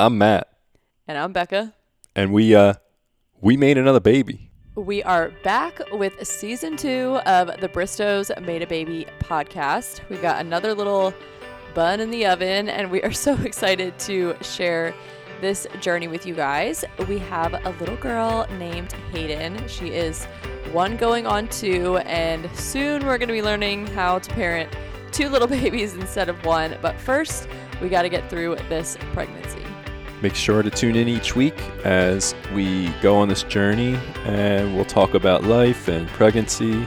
I'm Matt, And I'm Becca. and we uh we made another baby. We are back with season two of the Bristows Made a Baby podcast. We've got another little bun in the oven, and we are so excited to share this journey with you guys. We have a little girl named Hayden. She is one going on two, and soon we're going to be learning how to parent two little babies instead of one. But first, we got to get through this pregnancy. Make sure to tune in each week as we go on this journey, and we'll talk about life and pregnancy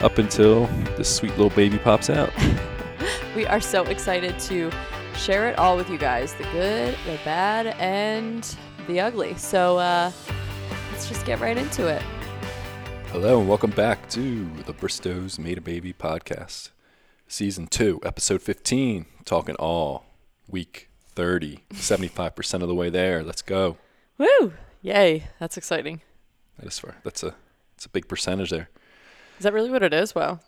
up until this sweet little baby pops out. We are so excited to share it all with you guys the good, the bad, and the ugly. So uh, let's just get right into it. Hello, and welcome back to the Bristows Made a Baby podcast, season two, episode 15. Talking all week 30, 75% of the way there. Let's go. Woo! Yay! That's exciting. That is far. That's a that's a big percentage there. Is that really what it is? Wow.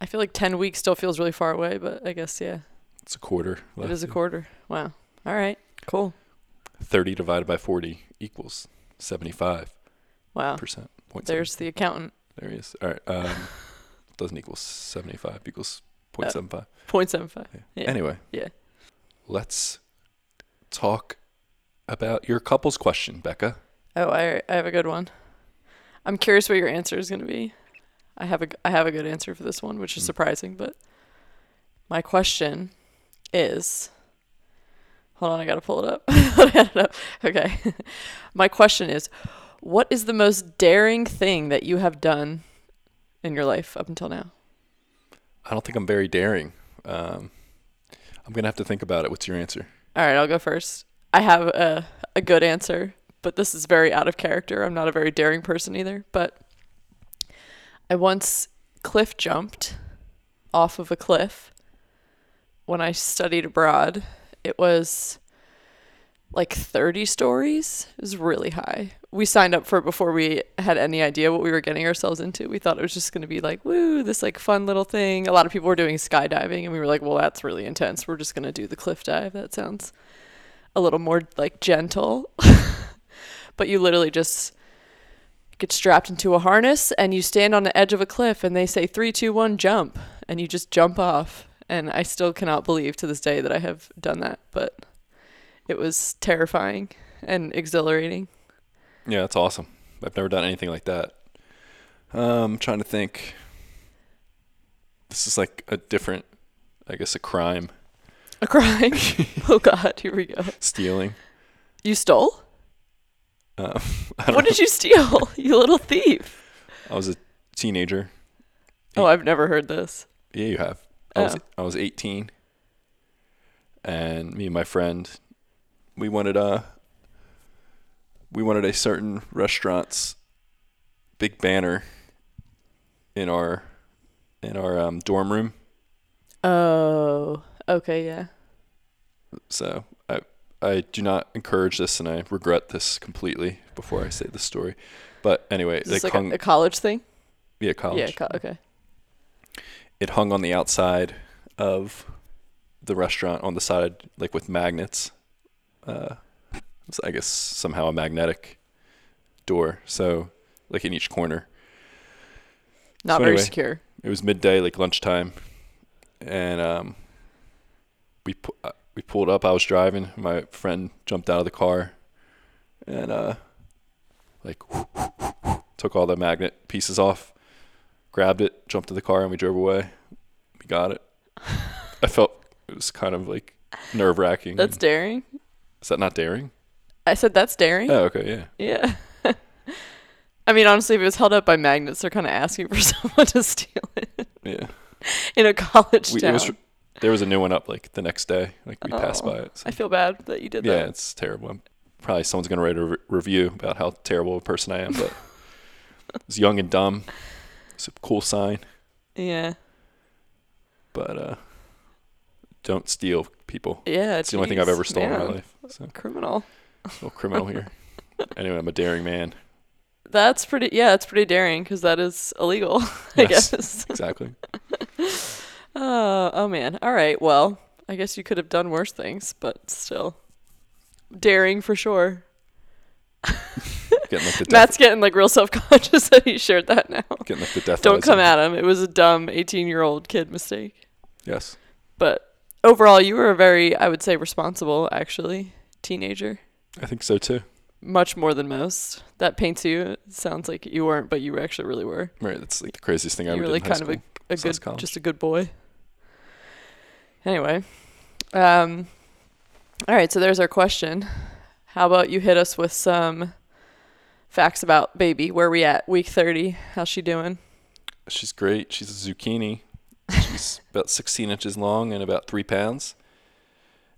I feel like 10 weeks still feels really far away, but I guess, yeah, It's a quarter. it is a quarter. Wow. All right. Cool. 30 divided by 40 equals 75%. Wow. Point There's the accountant. There he is. All right. Um, doesn't equal 75 equals 0.75. 0.75. Yeah. Yeah. Anyway. Yeah. Let's talk about your couples question, Becca. Oh, I, I have a good one. I'm curious what your answer is going to be. I have a I have a good answer for this one, which is Mm. surprising, but my question is Hold on, I got to pull it up. It up. Okay. my question is what is the most daring thing that you have done in your life up until now? I don't think I'm very daring. Um, I'm going to have to think about it. What's your answer? All right, I'll go first. I have a a good answer, but this is very out of character. I'm not a very daring person either, but I once cliff jumped off of a cliff when I studied abroad. It was like 30 stories. It was really high. We signed up for it before we had any idea what we were getting ourselves into. We thought it was just going to be like, woo, this like fun little thing. A lot of people were doing skydiving and we were like, well, that's really intense. We're just going to do the cliff dive. That sounds a little more like gentle. but you literally just get strapped into a harness and you stand on the edge of a cliff and they say three, two, one, jump, and you just jump off. And I still cannot believe to this day that I have done that, but it was terrifying and exhilarating. Yeah, that's awesome. I've never done anything like that. Um, I'm trying to think. This is like a different, I guess, a crime. A crime. oh God, here we go. Stealing. You stole? Um, What know. did you steal? You little thief. I was a teenager. Oh, I've never heard this. Yeah, you have. I was Oh. I was 18, and me and my friend, we wanted a we wanted a certain restaurant's big banner in our in our um, dorm room. Oh, okay, yeah. So I I do not encourage this, and I regret this completely before I say the story. But anyway, Is it like hung a, a college thing? yeah college. Yeah, co- okay. it hung on the outside of the restaurant on the side, like with magnets. Uh, it's, I guess somehow a magnetic door. So, like in each corner. Not So very anyway. secure. It was midday, like lunchtime, and um, we pu- uh, we pulled up. I was driving. My friend jumped out of the car, and uh, like took all the magnet pieces off, grabbed it, jumped in the car, and we drove away. We got it. I felt it was kind of like nerve wracking. That's daring. Is that not daring? I said that's daring. Oh, okay, yeah. Yeah. I mean, honestly, if it was held up by magnets, they're kind of asking for someone to steal it Yeah. in a college We, town. was, there was a new one up like the next day. Like we passed Oh, by it. so- I feel bad that you did yeah, that. Yeah, it's terrible. I'm, probably someone's gonna write a re- review about how terrible a person I am, but it's young and dumb. It's a cool sign, Yeah. but uh, don't steal people. Yeah. It's the only thing I've ever stolen in my man. life. So, Criminal. A little criminal here. anyway, I'm a daring man. That's pretty. Yeah, it's pretty daring because that is illegal. I Yes. guess. Exactly. Oh, oh man. All right. Well, I guess you could have done worse things, but still. daring for sure. Getting like the Matt's getting like real self conscious that he shared that now. getting like the death. Don't come at him. It was a dumb 18 year old kid mistake. Yes, But overall, you were a very, I would say, responsible, actually, teenager. I think so too. Much more than most. That paints you. It sounds like you weren't, but you actually really were. Right, that's like the craziest thing I You ever were did like in high kind of school. A good, college. just a good boy. Anyway, um, all right. So there's our question. How about you hit us with some facts about baby? Where we at? Week 30. How's she doing? She's great. She's a zucchini. She's about 16 inches long and about three pounds.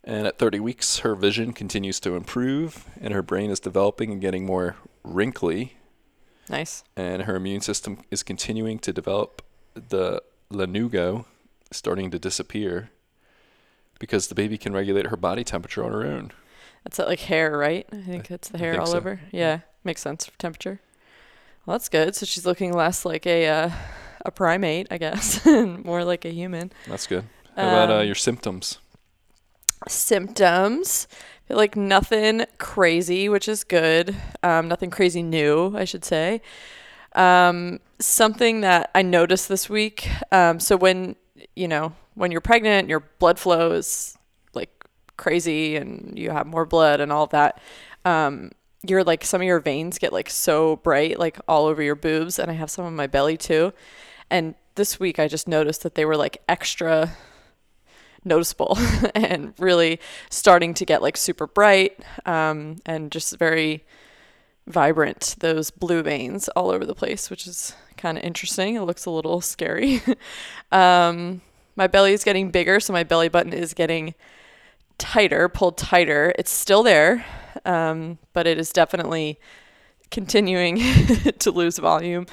And at 30 weeks, her vision continues to improve, and her brain is developing and getting more wrinkly. Nice. And her immune system is continuing to develop. The lanugo starting to disappear because the baby can regulate her body temperature on her own. That's that like hair, right? I think that's the hair all so. over. Yeah, makes sense for temperature. Well, that's good. So she's looking less like a uh, a primate, I guess, and more like a human. That's good. How about uh, Um, your symptoms? Symptoms? Like nothing crazy, which is good. Um, nothing crazy new, I should say. Um, something that I noticed this week. Um, so when you know when you're pregnant, your blood flow is like crazy, and you have more blood and all that. Um, your like some of your veins get like so bright, like all over your boobs, and I have some on my belly too. And this week, I just noticed that they were like extra noticeable and really starting to get like super bright um, and just very vibrant those blue veins all over the place which is kind of interesting. It looks a little scary. Um, my belly is getting bigger so my belly button is getting tighter pulled tighter. It's still there um, but it is definitely continuing to lose volume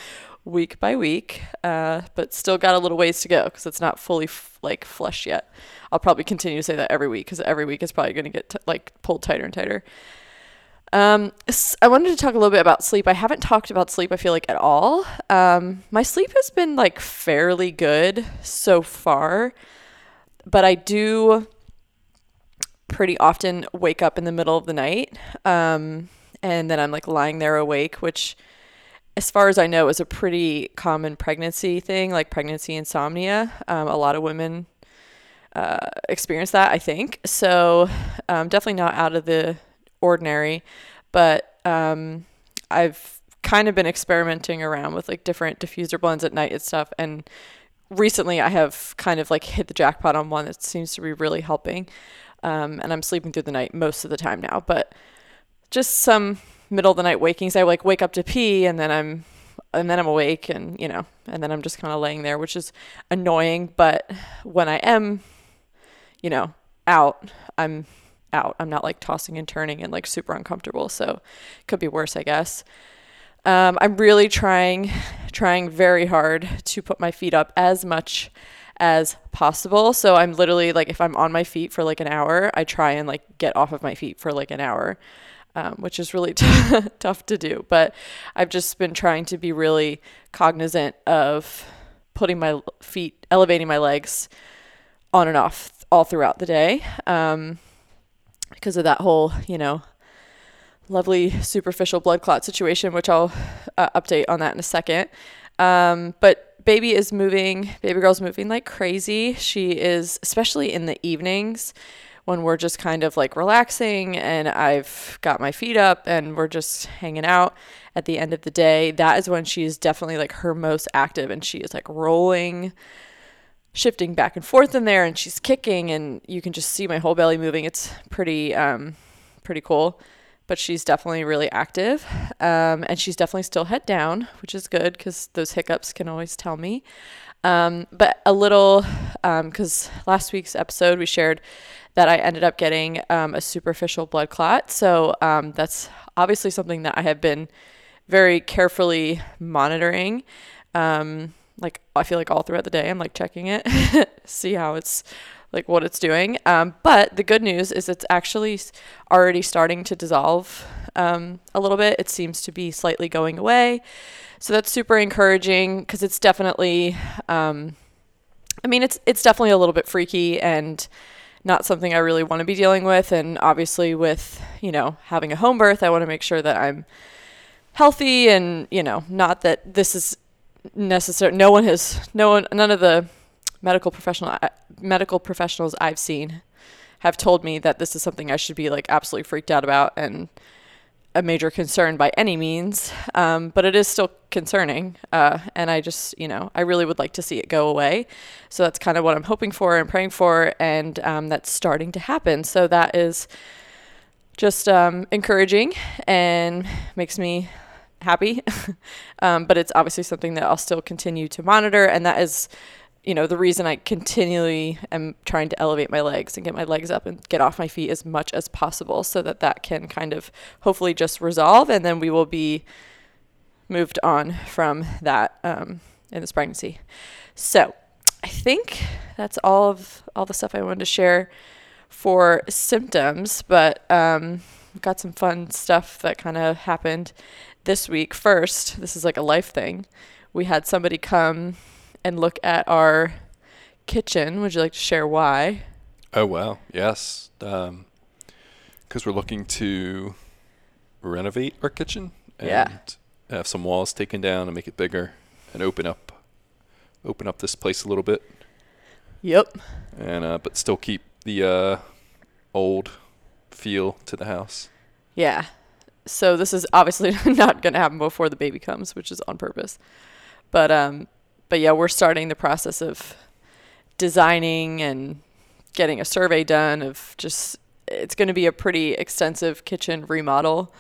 week by week uh, but still got a little ways to go because it's not fully f- like flush yet I'll probably continue to say that every week because every week is probably going to get t- like pulled tighter and tighter. Um, I wanted to talk a little bit about sleep. I haven't talked about sleep. I feel like at all. Um, my sleep has been like fairly good so far, but I do pretty often wake up in the middle of the night, um, and then I'm like lying there awake, which as far as I know, is a pretty common pregnancy thing, like pregnancy insomnia. Um, a lot of women uh, experience that, I think. So um, definitely not out of the ordinary, but um, I've kind of been experimenting around with like different diffuser blends at night and stuff. And recently I have kind of like hit the jackpot on one that seems to be really helping. Um, and I'm sleeping through the night most of the time now, but just some middle of the night wakings. I like wake up to pee and then I'm and then I'm awake and you know, and then I'm just kind of laying there, which is annoying, but when I am you know, out, I'm out. I'm not like tossing and turning and like super uncomfortable. So could be worse, I guess. Um, I'm really trying, trying very hard to put my feet up as much as possible. So I'm literally like, if I'm on my feet for like an hour, I try and like get off of my feet for like an hour, um, which is really t- tough to do. But I've just been trying to be really cognizant of putting my feet, elevating my legs on and off all throughout the day um, because of that whole, you know, lovely superficial blood clot situation, which I'll uh, update on that in a second. Um, but baby is moving, baby girl's moving like crazy. She is, especially in the evenings when we're just kind of like relaxing and I've got my feet up and we're just hanging out at the end of the day. That is when she is definitely like her most active and she is like rolling shifting back and forth in there and she's kicking and you can just see my whole belly moving. It's pretty um pretty cool. But she's definitely really active um and she's definitely still head down which is good because those hiccups can always tell me. Um but a little um because last week's episode we shared that i ended up getting um, a superficial blood clot. So um that's obviously something that i have been very carefully monitoring um like I feel like all throughout the day I'm like checking it, see how it's like what it's doing. Um, but the good news is it's actually already starting to dissolve um, a little bit. It seems to be slightly going away, so that's super encouraging because it's definitely. Um, I mean, it's it's definitely a little bit freaky and not something I really want to be dealing with. And obviously, with you know having a home birth, I want to make sure that I'm healthy and you know not that this is necessary. No one has no one none of the medical professional uh, medical professionals I've seen have told me that this is something I should be like absolutely freaked out about and a major concern by any means, um, but it is still concerning. Uh, and I just, you know, I really would like to see it go away. So that's kind of what I'm hoping for and praying for, and um, that's starting to happen. So that is just um, encouraging and makes me happy. Um, but it's obviously something that I'll still continue to monitor, and that is you know, the reason I continually am trying to elevate my legs and get my legs up and get off my feet as much as possible so that that can kind of hopefully just resolve and then we will be moved on from that um, in this pregnancy. So I think that's all of all the stuff I wanted to share for symptoms, but um, got some fun stuff that kind of happened this week. First, this is like a life thing. We had somebody come and look at our kitchen. Would you like to share why? Oh wow, yes. Because um, we're looking to renovate our kitchen and Yeah. have some walls taken down and make it bigger and open up, open up this place a little bit, Yep. and uh, but still keep the uh, old feel to the house. Yeah. So this is obviously not going to happen before the baby comes, which is on purpose. But um but yeah, we're starting the process of designing and getting a survey done of just it's going to be a pretty extensive kitchen remodel.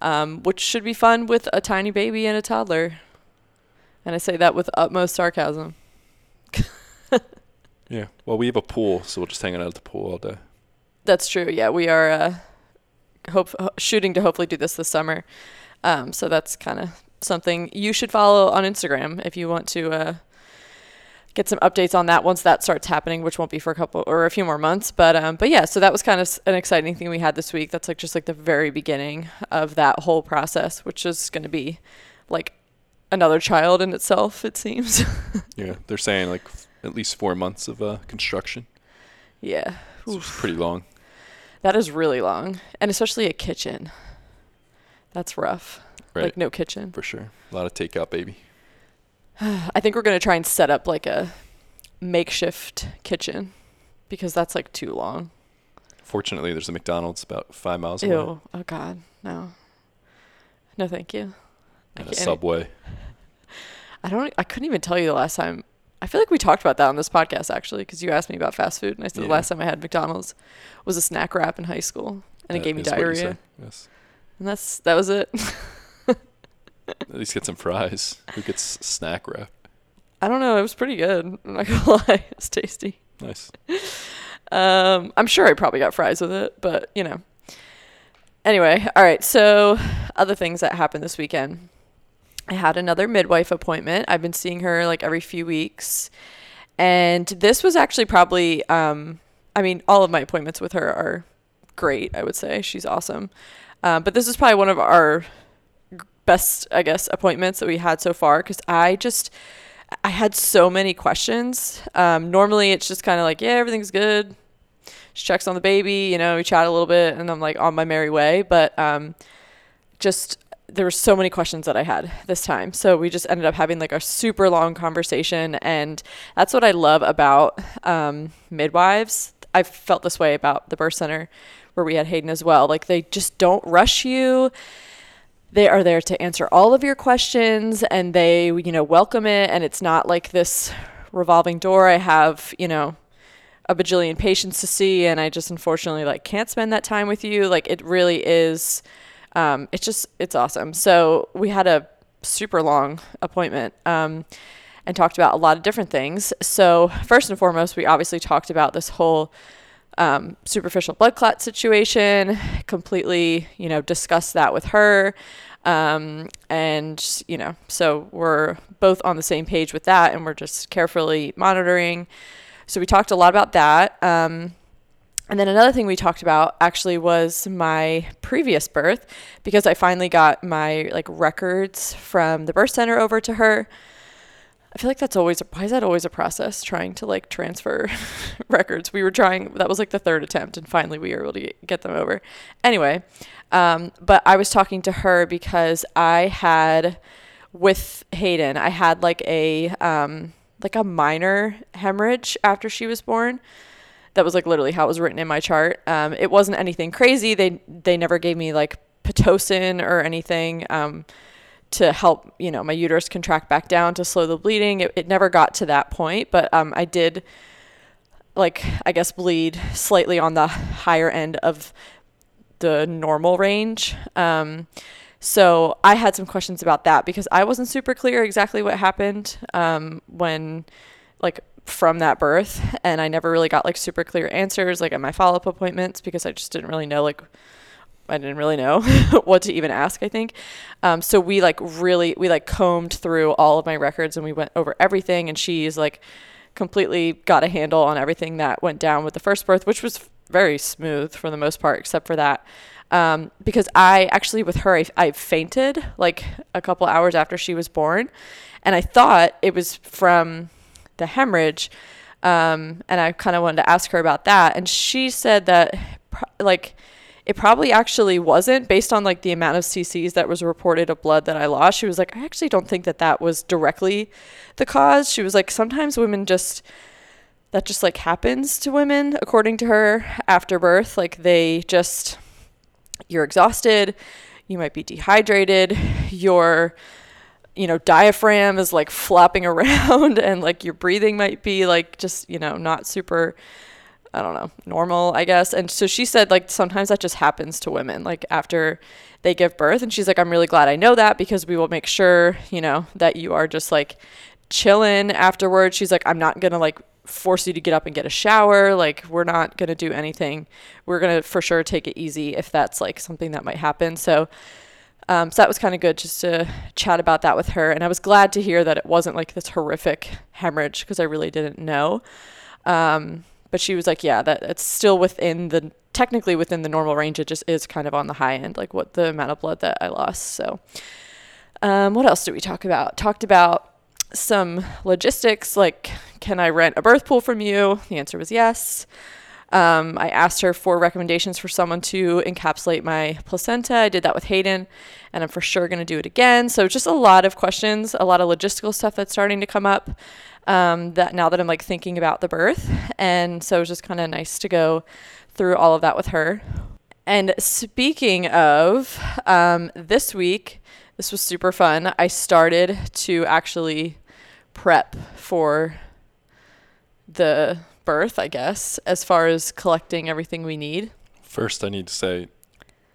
Um, which should be fun with a tiny baby and a toddler. And I say that with utmost sarcasm. Yeah. Well, we have a pool, so we'll just hang out at the pool all day. That's true. Yeah, we are uh, hope shooting to hopefully do this this summer. Um, so that's kind of something you should follow on Instagram if you want to uh, get some updates on that once that starts happening, which won't be for a couple or a few more months. But um, but yeah, so that was kind of s- an exciting thing we had this week. That's like just like the very beginning of that whole process, which is going to be like another child in itself. It seems. Yeah, they're saying like f- at least four months of uh, construction. yeah. So it's pretty long. That is really long, and especially a kitchen. That's rough. Right. Like no kitchen. For sure. A lot of takeout, baby. I think we're gonna try and set up like a makeshift kitchen because that's like too long. Fortunately, there's a McDonald's about five miles away Ew. Oh God. No. No, thank you. And a Subway. I don't. I couldn't even tell you the last time. I feel like we talked about that on this podcast actually, because you asked me about fast food, and I said the last time I had McDonald's was a snack wrap in high school, and it gave me is what you diarrhea, Yes. and that's that was it. At least get some fries. Who gets snack wrap? I don't know. It was pretty good. I'm not gonna lie. It was tasty. Nice. Um, I'm sure I probably got fries with it, but you know. Anyway, all right. So, other things that happened this weekend. I had another midwife appointment. I've been seeing her like every few weeks, and this was actually probably. Um, I mean, all of my appointments with her are great. I would say she's awesome, um, but this is probably one of our best, I guess, appointments that we had so far because I just. I had so many questions. Um, normally, it's just kind of like, yeah, everything's good. She checks on the baby, you know, we chat a little bit, and I'm like on my merry way. But um, just there were so many questions that I had this time. So we just ended up having like a super long conversation, and that's what I love about um, midwives. I've felt this way about the birth center where we had Hayden as well. Like they just don't rush you they are there to answer all of your questions and they you know welcome it and it's not like this revolving door i have you know a bajillion patients to see and i just unfortunately like can't spend that time with you like it really is um, it's just it's awesome so we had a super long appointment um, and talked about a lot of different things so first and foremost we obviously talked about this whole um, superficial blood clot situation. Completely, you know, discussed that with her. Um, and, you know, so we're both on the same page with that and we're just carefully monitoring. So we talked a lot about that. Um, and then another thing we talked about actually was my previous birth because I finally got my like records from the birth center over to her. I feel like that's always a, why is that always a process trying to like transfer records. We were trying that was like the third attempt and finally we were able to get, them over. Anyway, um, but I was talking to her because I had with Hayden, I had like a um, like a minor hemorrhage after she was born. That was like literally how it was written in my chart. Um, it wasn't anything crazy. They they never gave me like pitocin or anything. Um, to help you know my uterus contract back down to slow the bleeding it, it never got to that point but um, i did like i guess bleed slightly on the higher end of the normal range um, so i had some questions about that because i wasn't super clear exactly what happened um, when like from that birth and i never really got like super clear answers like at my follow-up appointments because i just didn't really know like I didn't really know what to even ask, I think. Um, so we like really, we like combed through all of my records and we went over everything. And she's like completely got a handle on everything that went down with the first birth, which was very smooth for the most part, except for that. Um, because I actually, with her, I, I fainted like a couple hours after she was born. And I thought it was from the hemorrhage. Um, and I kind of wanted to ask her about that. And she said that, like, it probably actually wasn't based on like the amount of cc's that was reported of blood that i lost she was like i actually don't think that that was directly the cause she was like sometimes women just that just like happens to women according to her after birth like they just you're exhausted you might be dehydrated your you know diaphragm is like flopping around and like your breathing might be like just you know not super I don't know, normal, I guess. And so she said, like, sometimes that just happens to women, like, after they give birth. And she's like, I'm really glad I know that because we will make sure, you know, that you are just like chilling afterwards. She's like, I'm not going to like force you to get up and get a shower. Like, we're not going to do anything. We're going to for sure take it easy if that's like something that might happen. So, um, so that was kind of good just to chat about that with her. And I was glad to hear that it wasn't like this horrific hemorrhage because I really didn't know. Um, but she was like, yeah, that it's still within the technically within the normal range. It just is kind of on the high end, like what the amount of blood that I lost. So, um, what else did we talk about? Talked about some logistics, like can I rent a birth pool from you? The answer was yes. Um, I asked her for recommendations for someone to encapsulate my placenta. I did that with Hayden, and I'm for sure going to do it again. So, just a lot of questions, a lot of logistical stuff that's starting to come up um, that now that I'm like thinking about the birth. And so it was just kind of nice to go through all of that with her. And speaking of um, this week, this was super fun. I started to actually prep for the birth, I guess, as far as collecting everything we need. First, I need to say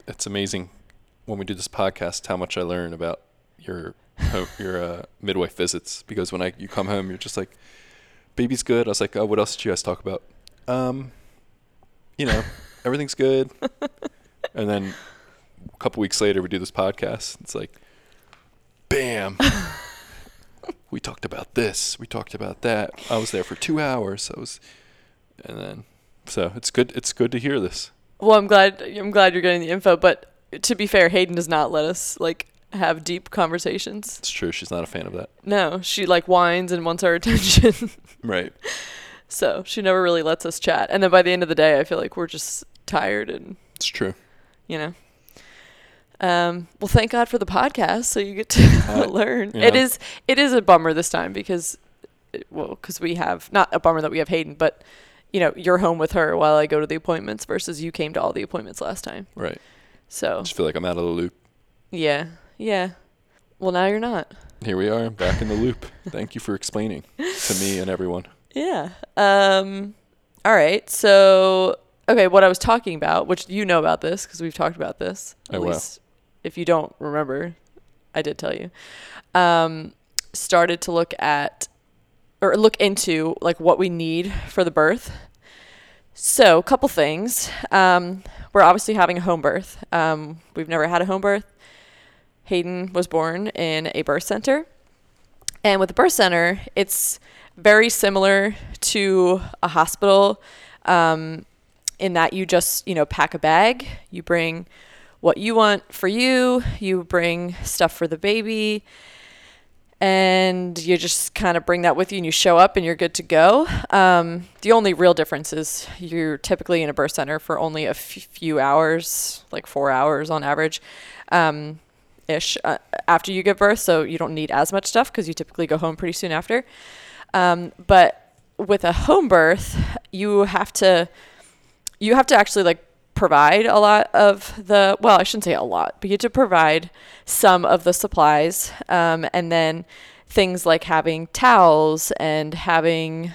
it's amazing when we do this podcast how much I learn about your your uh, midwife visits because when I you come home, you're just like, baby's good. I was like, oh, what else did you guys talk about? Um, you know, everything's good. and then a couple weeks later, we do this podcast. It's like, bam. we talked about this. We talked about that. I was there for two hours. I was, and then, so it's good. It's good to hear this. Well, I'm glad. I'm glad you're getting the info. But to be fair, Hayden does not let us like have deep conversations. It's true. She's not a fan of that. No, she like whines and wants our attention. right. So she never really lets us chat. And then by the end of the day, I feel like we're just tired and. It's true. You know. Um, well, thank God for the podcast, so you get to uh, learn. Yeah. It is it is a bummer this time because, well, because we have not a bummer that we have Hayden, but you know you're home with her while I go to the appointments versus you came to all the appointments last time. Right. So. I just feel like I'm out of the loop. Yeah. Yeah. Well, now you're not. Here we are, back in the loop. Thank you for explaining to me and everyone. Yeah. Um. All right. So, okay, what I was talking about, which you know about this because we've talked about this. At oh, least, if you don't remember, I did tell you. Um, started to look at or look into like what we need for the birth. So, a couple things. Um, we're obviously having a home birth. Um, we've never had a home birth. Hayden was born in a birth center. And with a birth center, it's very similar to a hospital um, in that you just, you know, pack a bag, you bring what you want for you, you bring stuff for the baby, and you just kind of bring that with you and you show up and you're good to go. Um, the only real difference is you're typically in a birth center for only a f- few hours, like four hours on average, um, ish, uh, after you give birth. So you don't need as much stuff because you typically go home pretty soon after. Um, but with a home birth, you have to you have to actually like provide a lot of the well i shouldn't say a lot but you have to provide some of the supplies um, and then things like having towels and having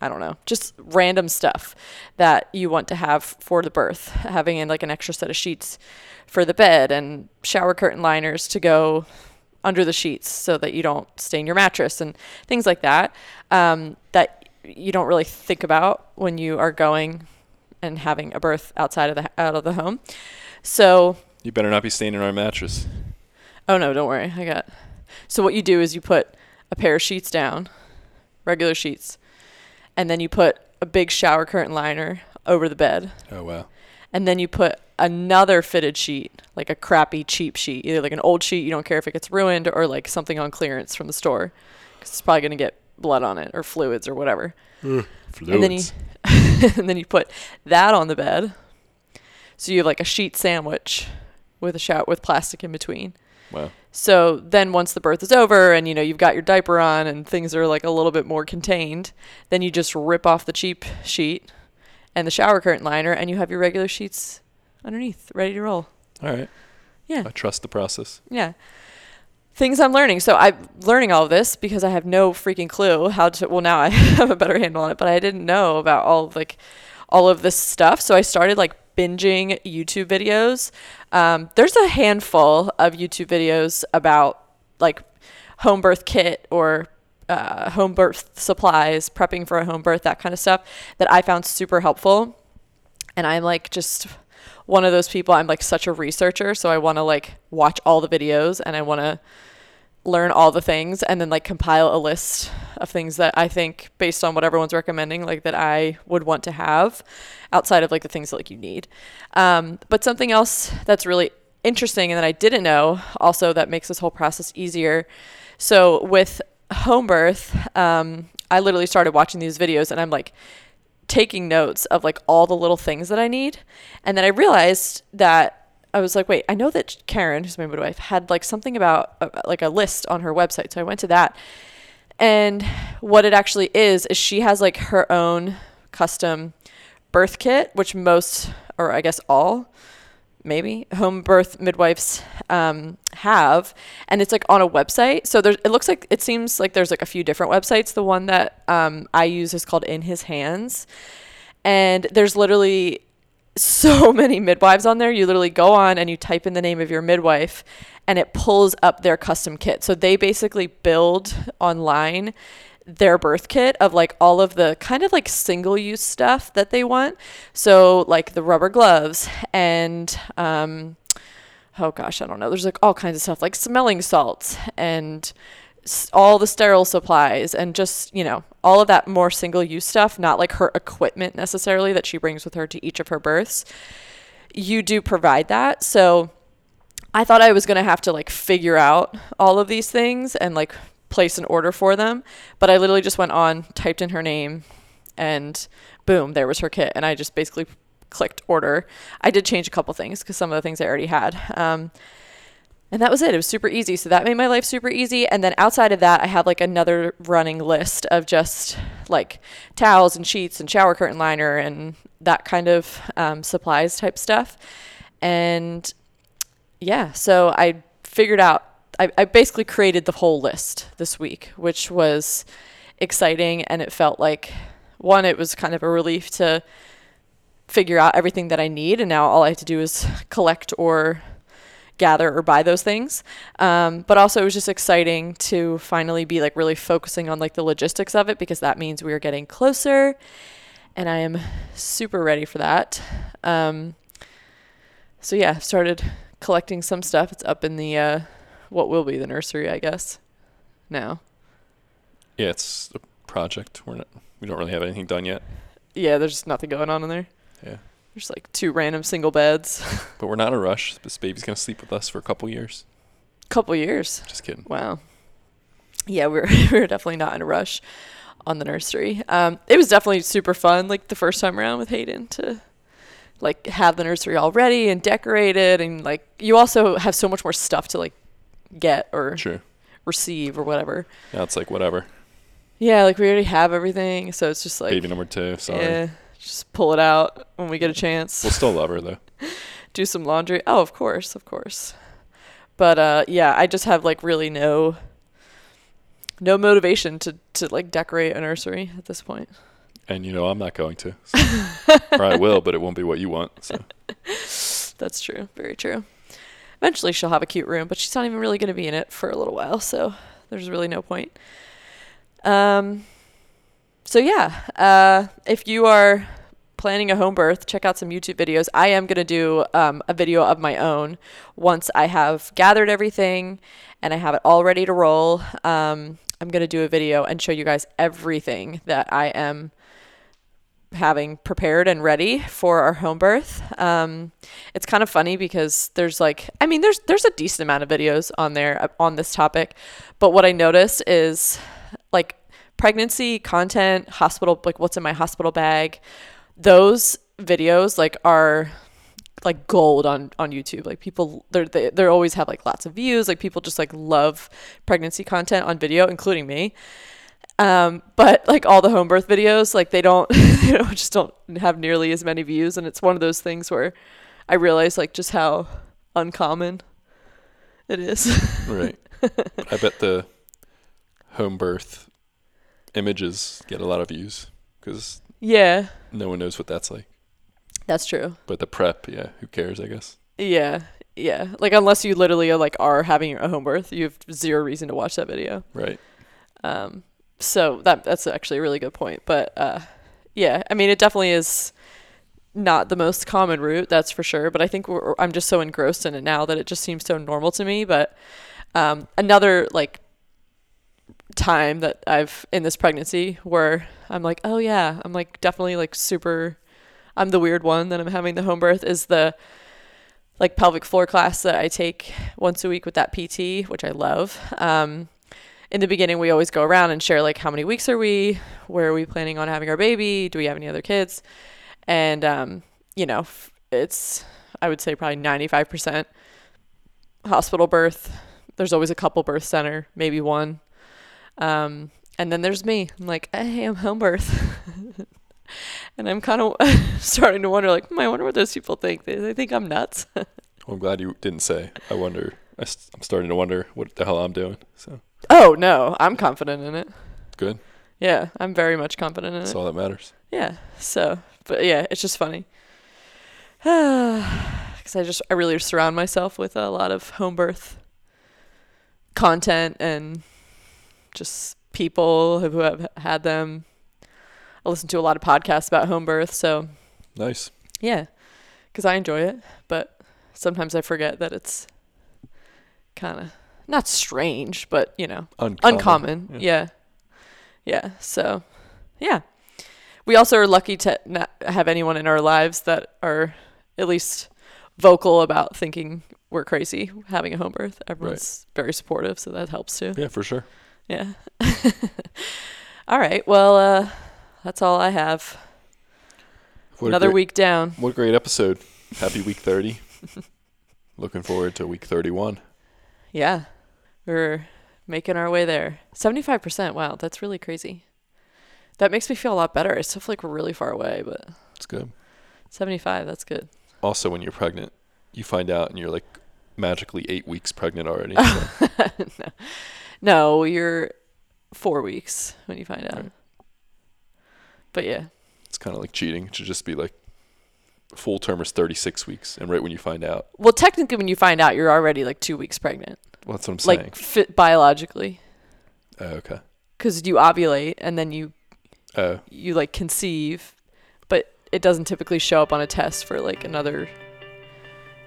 i don't know just random stuff that you want to have for the birth. Having in like an extra set of sheets for the bed and shower curtain liners to go under the sheets so that you don't stain your mattress and things like that um, that you don't really think about when you are going and having a birth outside of the out of the home. So You better not be staying staining our mattress. Oh no, don't worry. I got. So what you do is you put a pair of sheets down, regular sheets, and then you put a big shower curtain liner over the bed, Oh wow. and then you put another fitted sheet, like a crappy cheap sheet, either like an old sheet you don't care if it gets ruined or like something on clearance from the store, because it's probably gonna get blood on it or fluids or whatever. And then you Fluids. and then you put that on the bed. So you have like a sheet sandwich with a shout with plastic in between. Wow. So then once the birth is over and you know you've got your diaper on and things are like a little bit more contained, then you just rip off the cheap sheet and the shower curtain liner and you have your regular sheets underneath ready to roll. All right. Yeah. I trust the process. Yeah. Things I'm learning. So I'm learning all of this because I have no freaking clue how to well now I have a better handle on it, but I didn't know about all of like all of this stuff. So I started like binging YouTube videos. Um, there's a handful of YouTube videos about like home birth kit or uh, home birth supplies, prepping for a home birth, that kind of stuff that I found super helpful. And I'm like just one of those people. I'm like such a researcher, so I want to like watch all the videos and I want to learn all the things and then like compile a list of things that I think based on what everyone's recommending like that I would want to have outside of like the things that like you need. Um, but something else that's really interesting and that I didn't know also that makes this whole process easier. So with home birth, um, I literally started watching these videos and I'm like taking notes of like all the little things that I need. And then I realized that I was like, wait, I know that Karen, who's my midwife, had like something about uh, like a list on her website. So I went to that. And what it actually is, is she has like her own custom birth kit, which most, or I guess all, maybe home birth midwives um, have. And it's like on a website. So there's it looks like it seems like there's like a few different websites. The one that um, i use is called in his hands. And there's literally so many midwives on there. You literally go on and you type in the name of your midwife and it pulls up their custom kit. So they basically build online their birth kit of like all of the kind of like single use stuff that they want. So like the rubber gloves and um oh gosh, I don't know. There's like all kinds of stuff like smelling salts and all the sterile supplies and just, you know, all of that more single use stuff, not like her equipment necessarily that she brings with her to each of her births. You do provide that. So I thought I was going to have to like figure out all of these things and like place an order for them, but I literally just went on, typed in her name, and boom, there was her kit. And I just basically clicked order. I did change a couple things because some of the things I already had. Um, and that was it. It was super easy. So that made my life super easy. And then outside of that, I have like another running list of just like towels and sheets and shower curtain liner and that kind of um, supplies type stuff. And yeah, so I figured out, I, I basically created the whole list this week, which was exciting. And it felt like, one, it was kind of a relief to figure out everything that I need. And now all I have to do is collect or gather or buy those things. Um, but also it was just exciting to finally be like really focusing on like the logistics of it because that means we are getting closer and I am super ready for that. Um, so yeah, started collecting some stuff. It's up in the uh, what will be the nursery, I guess. Now, Yeah, it's a project. We're not. We don't really have anything done yet, yeah, there's nothing going on in there. Yeah. There's like two random single beds. but we're not in a rush. This baby's gonna sleep with us for a couple years. Couple years. Just kidding. Wow. yeah, we're we were definitely not in a rush on the nursery. Um, it was definitely super fun, like the first time around with Hayden to like have the nursery all ready and decorated, and like you also have so much more stuff to like get or Sure. receive or whatever. Yeah, it's like whatever. Yeah, like we already have everything, so it's just like Baby number two. Sorry. yeah, just pull it out when we get a chance. We'll still love her though. do some laundry. Oh, of course, of course. But uh yeah, I just have like really no no motivation to to like decorate a nursery at this point. And you know I'm not going to. So. or I will, but it won't be what you want. So That's true. Very true. Eventually she'll have a cute room, but she's not even really going to be in it for a little while, so there's really no point. Um so yeah, uh if you are planning a home birth, check out some YouTube videos. I am going to do um, a video of my own once I have gathered everything and I have it all ready to roll. Um, I'm going to do a video and show you guys everything that I am having prepared and ready for our home birth. Um, it's kind of funny because there's like, I mean, there's there's a decent amount of videos on there uh, on this topic, but what I noticed is like pregnancy content, hospital, like what's in my hospital bag, those videos like are like gold on on YouTube. Like people they're they they always have like lots of views. Like people just like love pregnancy content on video, including me. Um, but like all the home birth videos, like they don't they don't just don't have nearly as many views and it's one of those things where I realize like just how uncommon it is. right. I bet the home birth images get a lot of views because yeah, no one knows what that's like. that's true. But the prep, yeah, who cares? I guess. Yeah. Yeah. Like unless you literally are, like are having a home birth, you have zero reason to watch that video. Right. Um, so that that's actually a really good point. But uh, yeah, I mean, it definitely is not the most common route, that's for sure. But I think I'm just so engrossed in it now that it just seems so normal to me. But um, another like time that I've in this pregnancy where I'm like, oh yeah, I'm like definitely like super. I'm the weird one that I'm having the home birth is the like pelvic floor class that I take once a week with that PT, which I love. Um, in the beginning, we always go around and share like how many weeks are we, where are we planning on having our baby, do we have any other kids, and um, you know, it's I would say probably 95% hospital birth. There's always a couple birth center, maybe one, um, and then there's me. I'm like, hey, I'm home birth. And I'm kind of starting to wonder, like, hmm, I wonder what those people think. They, they think I'm nuts. Well, I'm glad you didn't say. I wonder. I s- I'm starting to wonder what the hell I'm doing. So Oh no, I'm confident in it. good. Yeah, I'm very much confident in That's it. all that matters. Yeah. So, but yeah, it's just funny. Because I just I really surround myself with a lot of home birth content and just people who have had them. I listen to a lot of podcasts about home birth, so Nice. yeah, because I enjoy it, but sometimes I forget that it's kind of not strange, but you know, Uncommon. uncommon. Yeah. Yeah. yeah. So, yeah. We also are lucky to not have anyone in our lives that are at least vocal about thinking we're crazy having a home birth. Everyone's very supportive, so that helps too. Yeah, for sure. Yeah. all right. Well, uh, that's all I have. What Another great- week down. What a great episode. Happy week 30. Looking forward to week 31. Yeah. We're making our way there. 75%. Wow, that's really crazy. That makes me feel a lot better. I still feel like we're really far away, but It's good. 75, that's good. Also, when you're pregnant, you find out and you're like magically eight weeks pregnant already. so- no. no, you're four weeks when you find out. Right. But yeah. it's kind of like cheating. Should just be like full term is 36 weeks. And right when you find out, Well, technically, when you find out, you're already like two weeks pregnant, well, that's what I'm saying. like biologically, oh, okay. because you ovulate and then you Oh, you like conceive, but it doesn't typically show up on a test for like another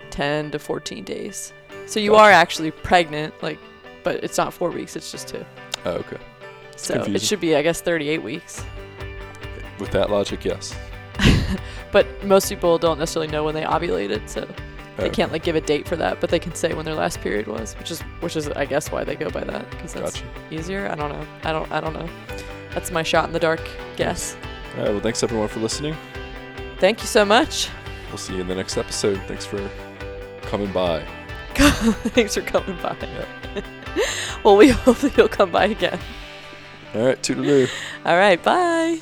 10 to 14 days. So you Gotcha. are actually pregnant, like, but it's not four weeks, it's just two. oh, okay. So it should be, I guess, 38 weeks. With that logic, yes. But most people don't necessarily know when they ovulated, so They Oh. can't like give a date for that, but they can say when their last period was, which is which is I guess why they go by that because that's Gotcha. easier. I don't know. I don't I don't know. That's my shot in the dark guess. All right. Well, thanks everyone for listening. Thank you so much. We'll see you in the next episode. Thanks for coming by. Thanks for coming by. Yeah. well, we hope that you'll come by again. All right. Toodaloo. All right, bye.